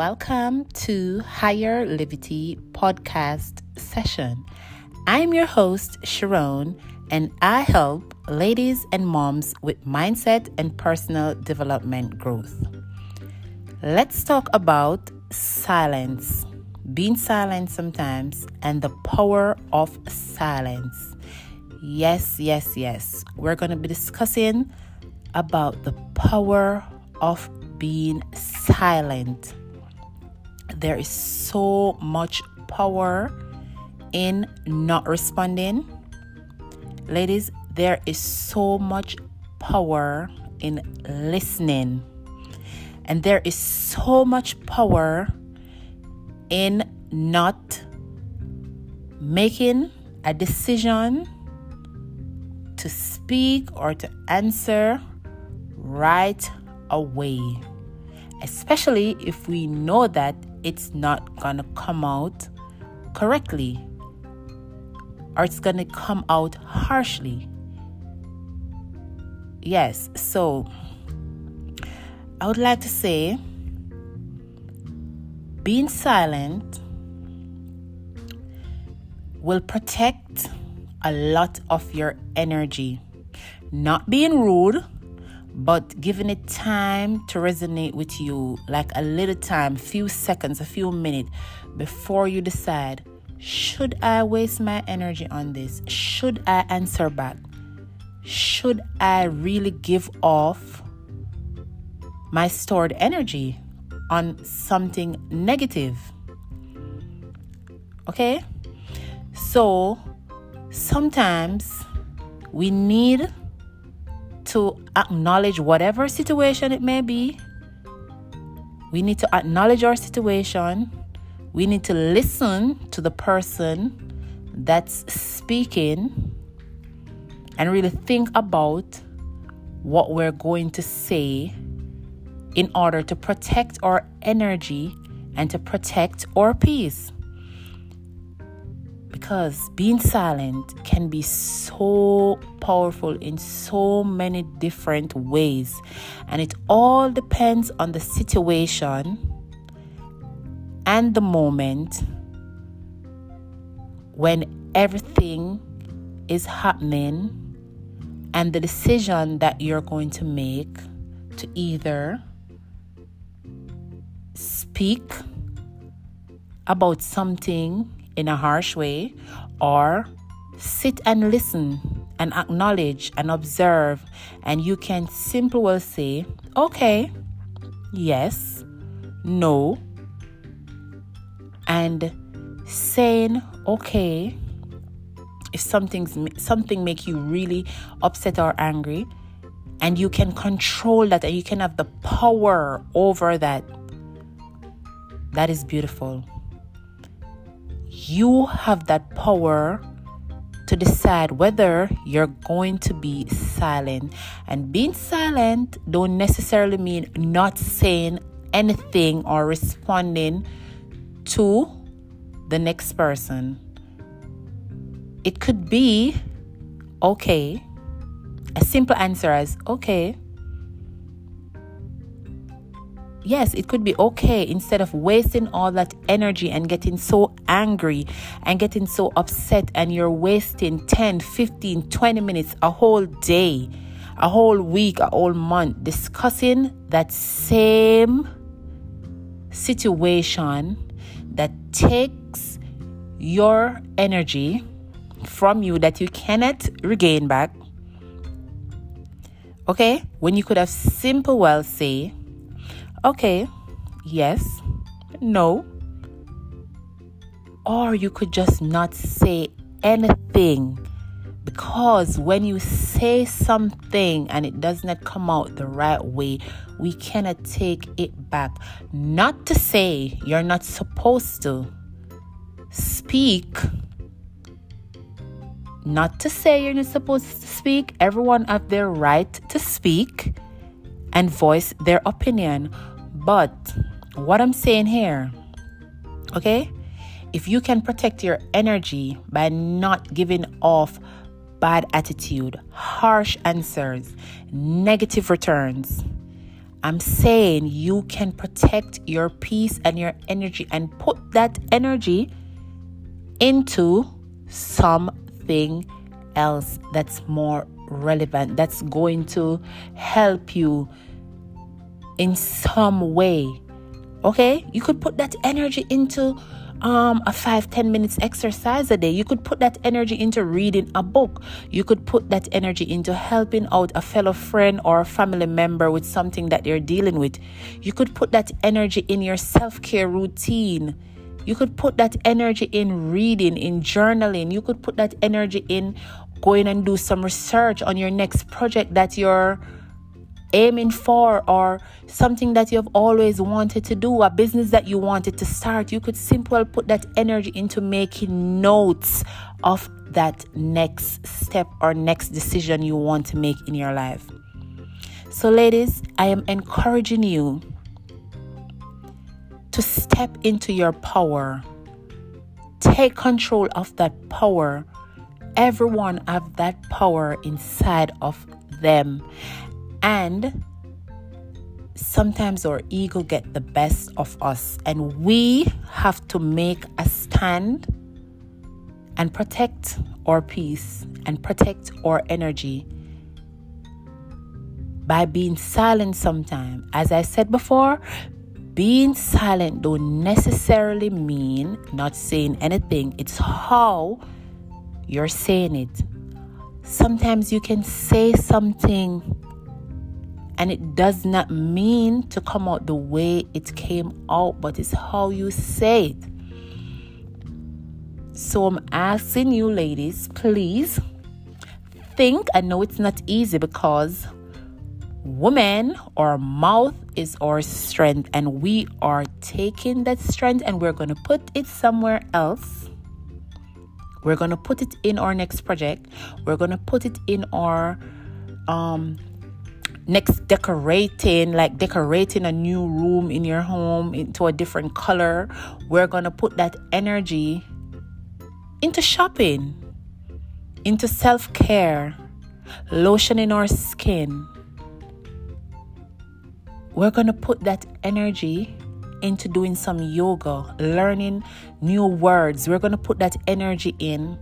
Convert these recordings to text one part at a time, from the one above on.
welcome to Higher Livity podcast session. I'm your host, Sharon, and I help ladies and moms with mindset and personal development growth. Let's talk about silence, being silent sometimes, and the power of silence. Yes, yes, yes. We're going to be discussing about the power of being silent. There is so much power in not responding. Ladies, there is so much power in listening. And there is so much power in not making a decision to speak or to answer right away. Especially if we know that it's not gonna come out correctly or it's gonna come out harshly. Yes, so I would like to say being silent will protect a lot of your energy. Not being rude, but giving it time to resonate with you, like a little time, few seconds, a few minutes before you decide should I waste my energy on this? Should I answer back? Should I really give off my stored energy on something negative? Okay? So sometimes we need to acknowledge whatever situation it may be. We need to acknowledge our situation. We need to listen to the person that's speaking and really think about what we're going to say in order to protect our energy and to protect our peace because being silent can be so powerful in so many different ways, and it all depends on the situation and the moment when everything is happening and the decision that you're going to make to either speak about something in a harsh way or sit and listen and acknowledge and observe and you can simply well say okay yes no and saying okay if something's something make you really upset or angry and you can control that and you can have the power over that that is beautiful you have that power to decide whether you're going to be silent. And being silent don't necessarily mean not saying anything or responding to the next person. It could be okay. A simple answer as okay yes, it could be okay instead of wasting all that energy and getting so angry and getting so upset and you're wasting 10, 15, 20 minutes, a whole day, a whole week, a whole month discussing that same situation that takes your energy from you that you cannot regain back. Okay? When you could have simple well say, Okay, yes, no. Or you could just not say anything because when you say something and it does not come out the right way, we cannot take it back. Not to say you're not supposed to speak. Not to say you're not supposed to speak. Everyone have their right to speak and voice their opinion. But what I'm saying here, okay, if you can protect your energy by not giving off bad attitude, harsh answers, negative returns, I'm saying you can protect your peace and your energy and put that energy into something else that's more relevant, that's going to help you in some way. Okay? You could put that energy into um, a five ten minutes exercise a day. You could put that energy into reading a book. You could put that energy into helping out a fellow friend or a family member with something that they're dealing with. You could put that energy in your self care routine. You could put that energy in reading, in journaling. You could put that energy in going and do some research on your next project that you're aiming for or something that you've always wanted to do, a business that you wanted to start, you could simply put that energy into making notes of that next step or next decision you want to make in your life. So, ladies, I am encouraging you to step into your power. Take control of that power. Everyone have that power inside of them. And sometimes our ego get the best of us and we have to make a stand and protect our peace and protect our energy. By being silent sometimes as i said before being silent don't necessarily mean not saying anything. It's how you're saying it sometimes you can say something and it does not mean to come out the way it came out, but it's how you say it. So I'm asking you, ladies, please think. I know it's not easy because woman, our mouth is our strength, and we are taking that strength and we're going to put it somewhere else. We're going to put it in our next project. We're going to put it in our um next decorating like decorating a new room in your home into a different color we're going to put that energy into shopping into self-care lotioning our skin we're going to put that energy into doing some yoga learning new words we're going to put that energy in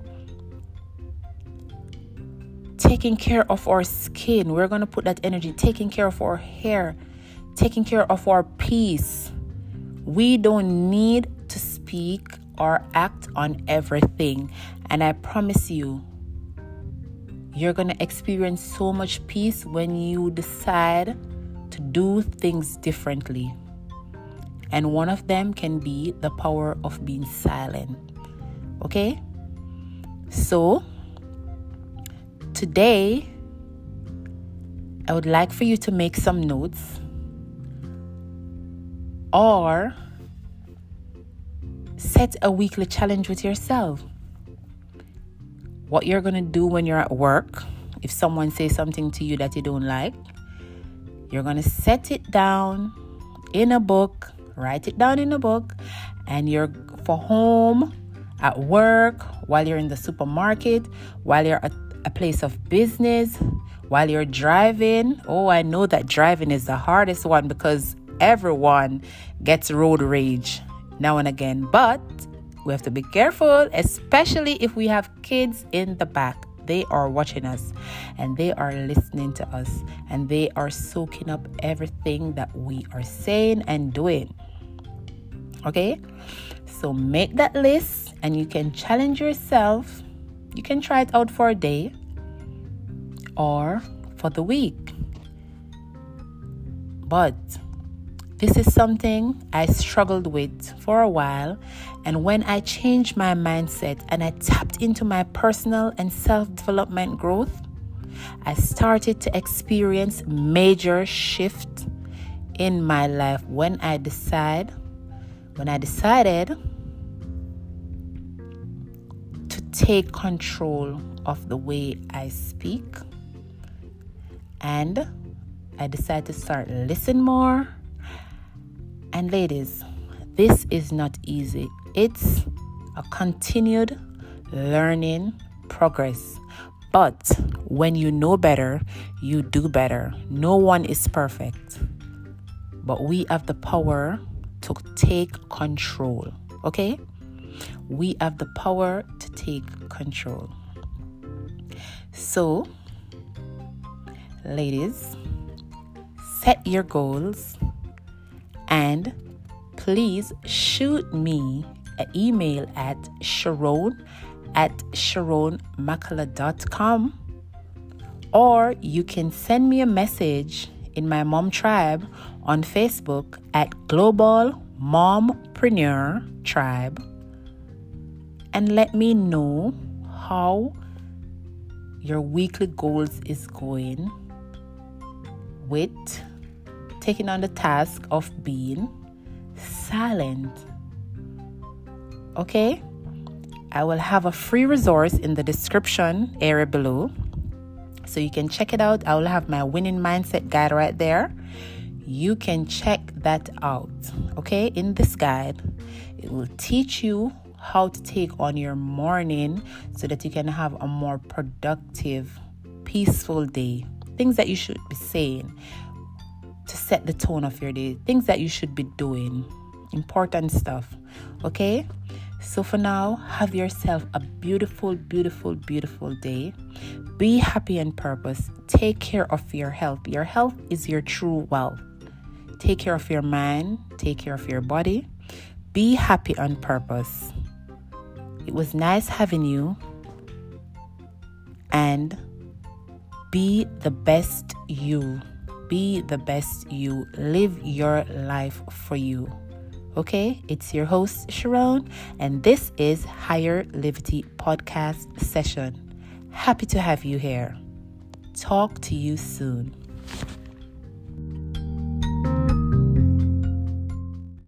taking care of our skin. We're going to put that energy taking care of our hair, taking care of our peace. We don't need to speak or act on everything. And I promise you, you're going to experience so much peace when you decide to do things differently. And one of them can be the power of being silent. Okay? So, today, I would like for you to make some notes or set a weekly challenge with yourself. What you're going to do when you're at work, if someone says something to you that you don't like, you're going to set it down in a book, write it down in a book, and you're for home, at work, while you're in the supermarket, while you're at a place of business, while you're driving. Oh, I know that driving is the hardest one because everyone gets road rage now and again. But we have to be careful, especially if we have kids in the back. They are watching us and they are listening to us and they are soaking up everything that we are saying and doing. Okay? So make that list and you can challenge yourself you can try it out for a day or for the week. But this is something I struggled with for a while. And when I changed my mindset and I tapped into my personal and self development growth, I started to experience major shift in my life when I decide when I decided to take control of the way I speak. And I decided to start listen more. And ladies, this is not easy. It's a continued learning progress. But when you know better, you do better. No one is perfect. but we have the power to take control. Okay? We have the power to take control. So, ladies, set your goals and please shoot me an email at Sharon at SharonMakala.com or you can send me a message in my mom tribe on Facebook at Global Mompreneur Tribe and let me know how your weekly goals is going with taking on the task of being silent. Okay? I will have a free resource in the description area below. So you can check it out. I will have my winning mindset guide right there. You can check that out. Okay? In this guide, it will teach you how to take on your morning so that you can have a more productive, peaceful day. Things that you should be saying to set the tone of your day, things that you should be doing, important stuff. Okay? So for now, have yourself a beautiful, beautiful, beautiful day. Be happy and purpose. Take care of your health. Your health is your true wealth. Take care of your mind, take care of your body. Be happy on purpose. It was nice having you. And be the best you. Be the best you. Live your life for you. Okay, it's your host, Sharon, and this is Higher Livity Podcast Session. Happy to have you here. Talk to you soon.